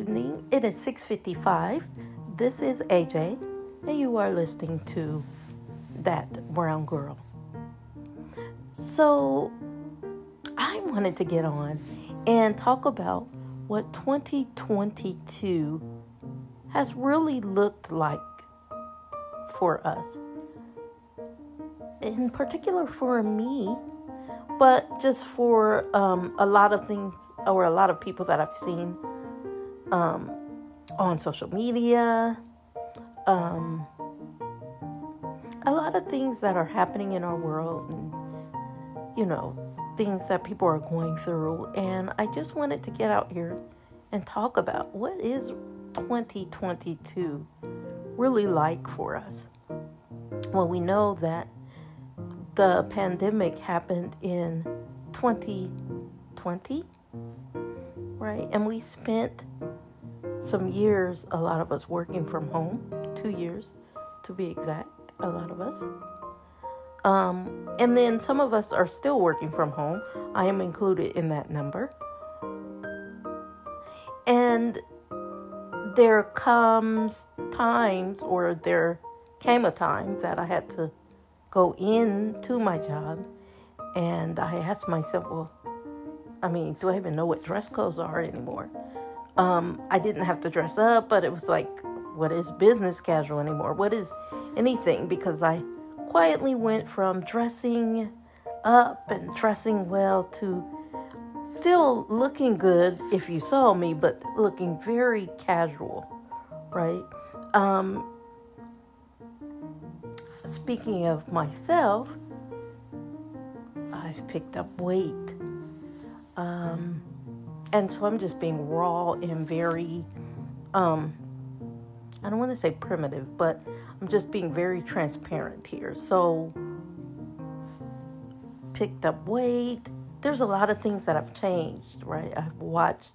evening. It is 6:55. This is AJ, and you are listening to That Brown Girl. So, I wanted to get on and talk about what 2022 has really looked like for us. In particular for me, but just for um, a lot of things or a lot of people that I've seen um, on social media, um, a lot of things that are happening in our world, and you know, things that people are going through. And I just wanted to get out here and talk about what is 2022 really like for us. Well, we know that the pandemic happened in 2020, right? And we spent some years, a lot of us working from home, two years to be exact, a lot of us. Um, and then some of us are still working from home. I am included in that number. And there comes times, or there came a time that I had to go into my job and I asked myself, well, I mean, do I even know what dress codes are anymore? Um, I didn't have to dress up, but it was like, what is business casual anymore? What is anything? Because I quietly went from dressing up and dressing well to still looking good if you saw me, but looking very casual, right? Um, speaking of myself, I've picked up weight. Um, and so I'm just being raw and very, um, I don't want to say primitive, but I'm just being very transparent here. So, picked up weight. There's a lot of things that have changed, right? I've watched,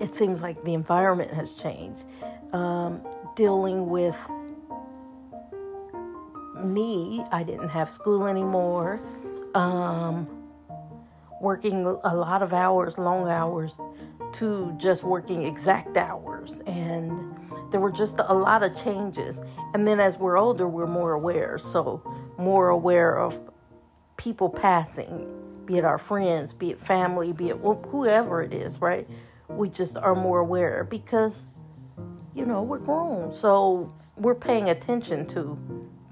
it seems like the environment has changed. Um, dealing with me, I didn't have school anymore. Um, working a lot of hours, long hours, to just working exact hours. And there were just a lot of changes. And then as we're older, we're more aware. So, more aware of people passing, be it our friends, be it family, be it whoever it is, right? We just are more aware because, you know, we're grown. So, we're paying attention to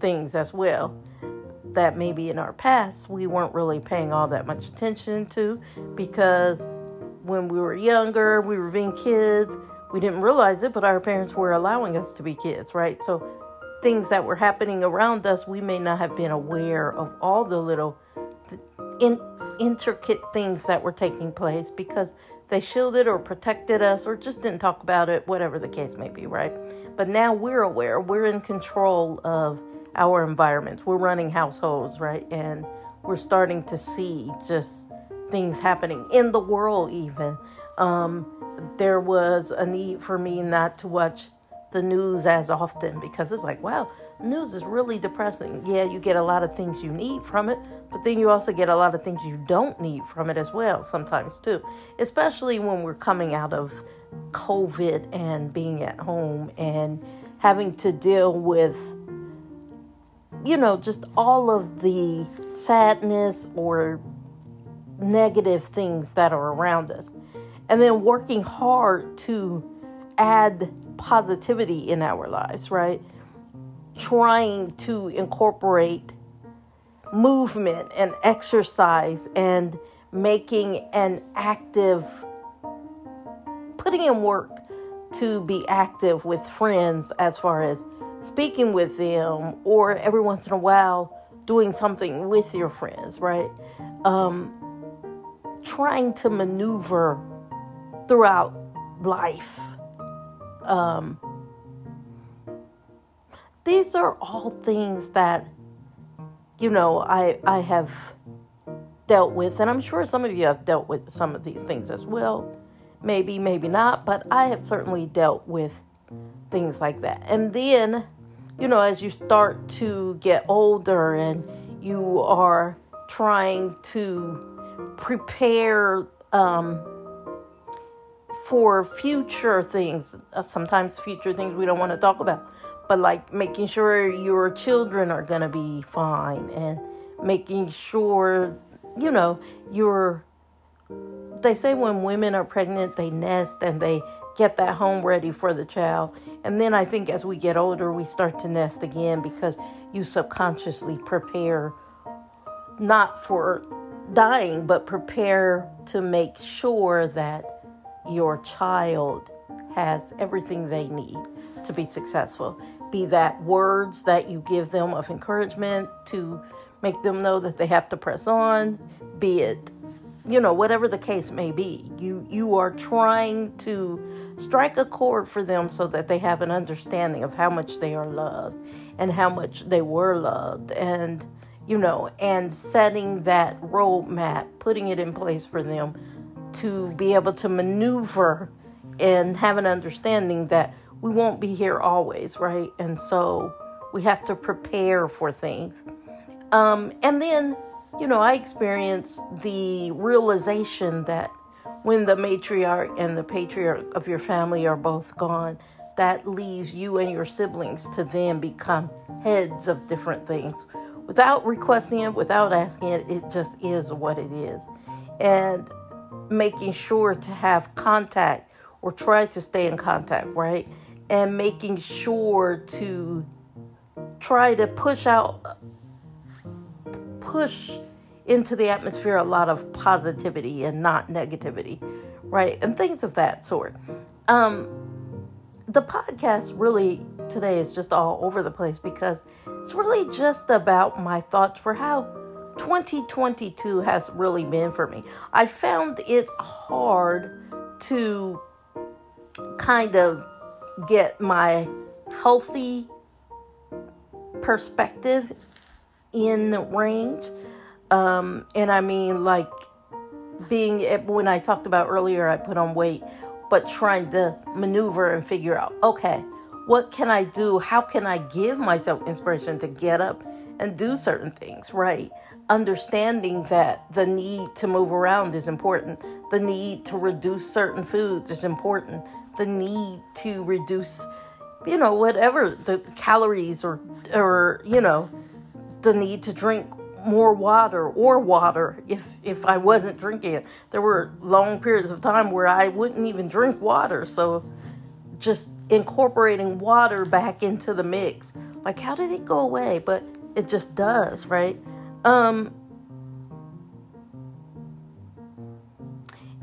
things as well that maybe in our past we weren't really paying all that much attention to because when we were younger, we were being kids, we didn't realize it, but our parents were allowing us to be kids, right? So things that were happening around us, we may not have been aware of all the little in, intricate things that were taking place because they shielded or protected us or just didn't talk about it, whatever the case may be, right? But now we're aware, we're in control of our environments. We're running households, right? And we're starting to see just things happening in the world, even. Um, there was a need for me not to watch the news as often because it's like, wow, news is really depressing. Yeah, you get a lot of things you need from it, but then you also get a lot of things you don't need from it as well, sometimes too. Especially when we're coming out of COVID and being at home and having to deal with you know, just all of the sadness or negative things that are around us. And then working hard to add positivity in our lives, right? Trying to incorporate movement and exercise and making an active, putting in work to be active with friends as far as speaking with them or every once in a while doing something with your friends, right? Um, trying to maneuver throughout life. Um, these are all things that, you know, I, I have dealt with, and I'm sure some of you have dealt with some of these things as well. Maybe, maybe not, but I have certainly dealt with things like that. And then, you know, as you start to get older and you are trying to prepare um, for future things. Uh, sometimes future things we don't want to talk about, but like making sure your children are going to be fine and making sure, you know, you're. They say when women are pregnant, they nest and they get that home ready for the child. And then I think as we get older, we start to nest again because you subconsciously prepare not for dying, but prepare to make sure that your child has everything they need to be successful. Be that words that you give them of encouragement to make them know that they have to press on, be it you know whatever the case may be you you are trying to strike a chord for them so that they have an understanding of how much they are loved and how much they were loved and you know, and setting that roadmap, putting it in place for them to be able to maneuver and have an understanding that we won't be here always, right? And so we have to prepare for things. Um, and then, you know, I experienced the realization that when the matriarch and the patriarch of your family are both gone, that leaves you and your siblings to then become heads of different things without requesting it, without asking it, it just is what it is. And making sure to have contact or try to stay in contact, right? And making sure to try to push out, push into the atmosphere a lot of positivity and not negativity, right? And things of that sort. Um, the podcast really today is just all over the place because it's really just about my thoughts for how 2022 has really been for me. I found it hard to kind of get my healthy perspective in range. Um, and I mean, like being, when I talked about earlier, I put on weight, but trying to maneuver and figure out, okay, what can I do? How can I give myself inspiration to get up and do certain things, right? Understanding that the need to move around is important, the need to reduce certain foods is important, the need to reduce, you know, whatever the calories or, or, you know, the need to drink more water or water if if I wasn't drinking it. There were long periods of time where I wouldn't even drink water. So just incorporating water back into the mix. Like, how did it go away? But it just does, right? Um,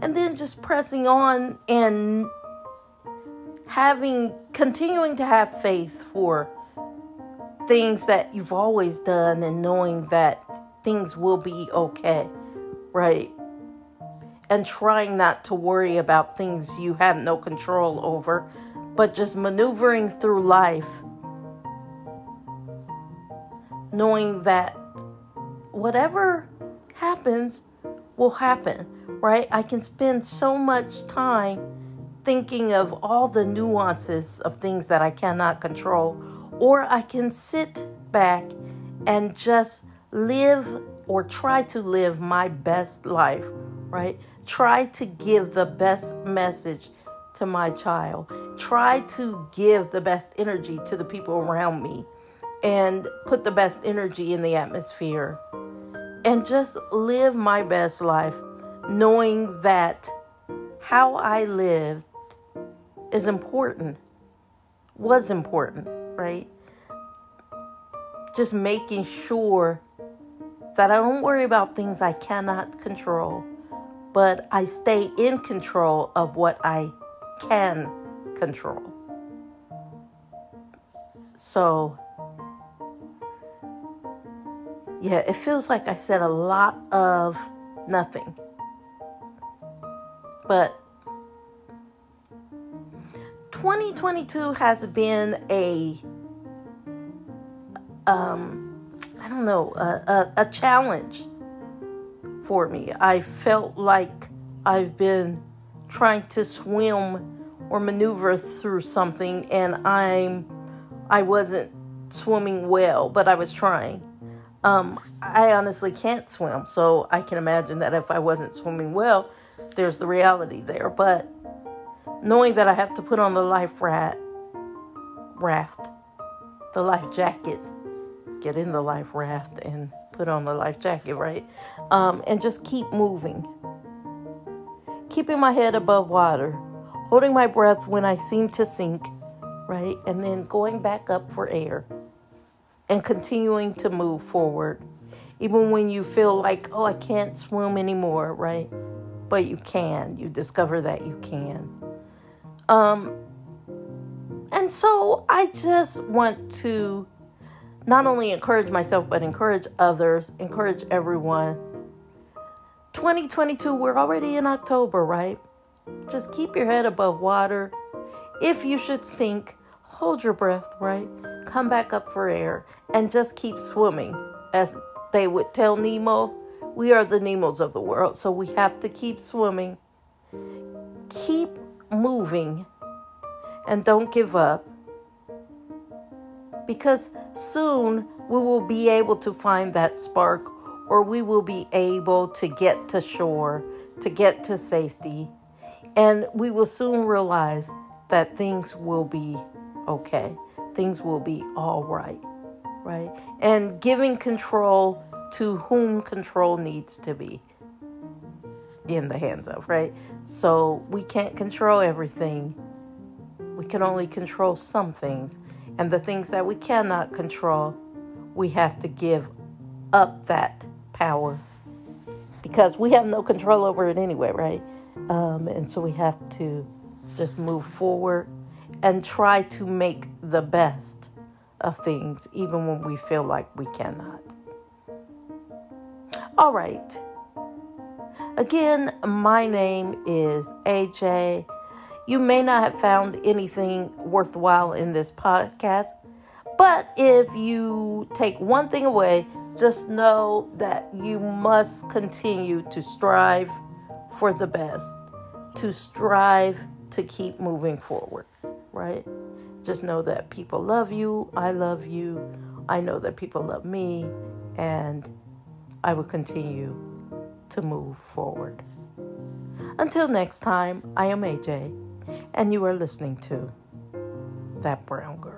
and then just pressing on and having, continuing to have faith for things that you've always done and knowing that things will be okay, right? And trying not to worry about things you have no control over but just maneuvering through life, knowing that whatever happens will happen, right? I can spend so much time thinking of all the nuances of things that I cannot control, or I can sit back and just live or try to live my best life, right? Try to give the best message to my child. Try to give the best energy to the people around me and put the best energy in the atmosphere. And just live my best life knowing that how I lived is important, was important, right? Just making sure that I don't worry about things I cannot control, but I stay in control of what I can control. So, yeah, it feels like I said a lot of nothing. But 2022 has been a um I don't know, a, a, a challenge for me. I felt like I've been trying to swim or maneuver through something and I'm I wasn't swimming well, but I was trying. Um, I honestly can't swim, so I can imagine that if I wasn't swimming well, there's the reality there. But knowing that I have to put on the life rat, raft, the life jacket, get in the life raft and put on the life jacket, right? Um, and just keep moving. Keeping my head above water, holding my breath when I seem to sink, right? And then going back up for air and continuing to move forward. Even when you feel like, oh, I can't swim anymore, right? But you can. You discover that you can. Um, and so I just want to not only encourage myself, but encourage others, encourage everyone. 2022, we're already in October, right? Just keep your head above water. If you should sink, hold your breath, right? Come back up for air and just keep swimming. As they would tell Nemo, we are the Nemos of the world, so we have to keep swimming. Keep moving and don't give up because soon we will be able to find that spark or we will be able to get to shore, to get to safety, and we will soon realize that things will be okay. Things will be all right, right? And giving control to whom control needs to be in the hands of, right? So we can't control everything. We can only control some things. And the things that we cannot control, we have to give up that power because we have no control over it anyway, right? Um, and so we have to just move forward and try to make the best of things, even when we feel like we cannot. All right. Again, my name is AJ. You may not have found anything worthwhile in this podcast, but if you take one thing away, just know that you must continue to strive for the best, to strive to keep moving forward, right? Just know that people love you. I love you. I know that people love me, and I will continue to move forward. Until next time, I am AJ and you are listening to That Brown Girl.